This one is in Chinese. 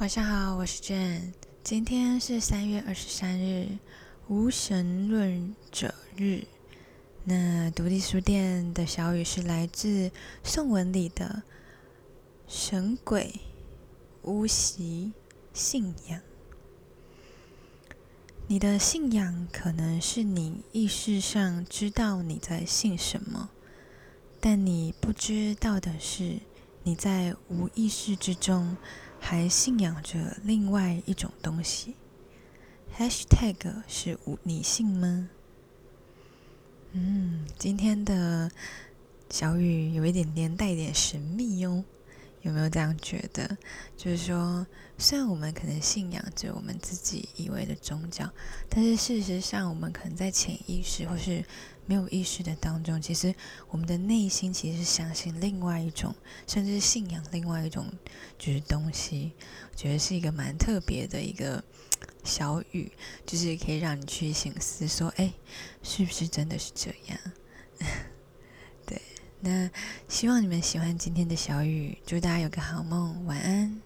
晚上好，我是 Jane。今天是三月二十三日，无神论者日。那独立书店的小雨是来自宋文里的神鬼巫习信仰。你的信仰可能是你意识上知道你在信什么，但你不知道的是，你在无意识之中。还信仰着另外一种东西。#hashtag 是你信吗？嗯，今天的小雨有一点点带点神秘哟。有没有这样觉得？就是说，虽然我们可能信仰着我们自己以为的宗教，但是事实上，我们可能在潜意识或是没有意识的当中，其实我们的内心其实是相信另外一种，甚至信仰另外一种就是东西。我觉得是一个蛮特别的一个小语，就是可以让你去醒思，说，哎，是不是真的是这样？那希望你们喜欢今天的小雨，祝大家有个好梦，晚安。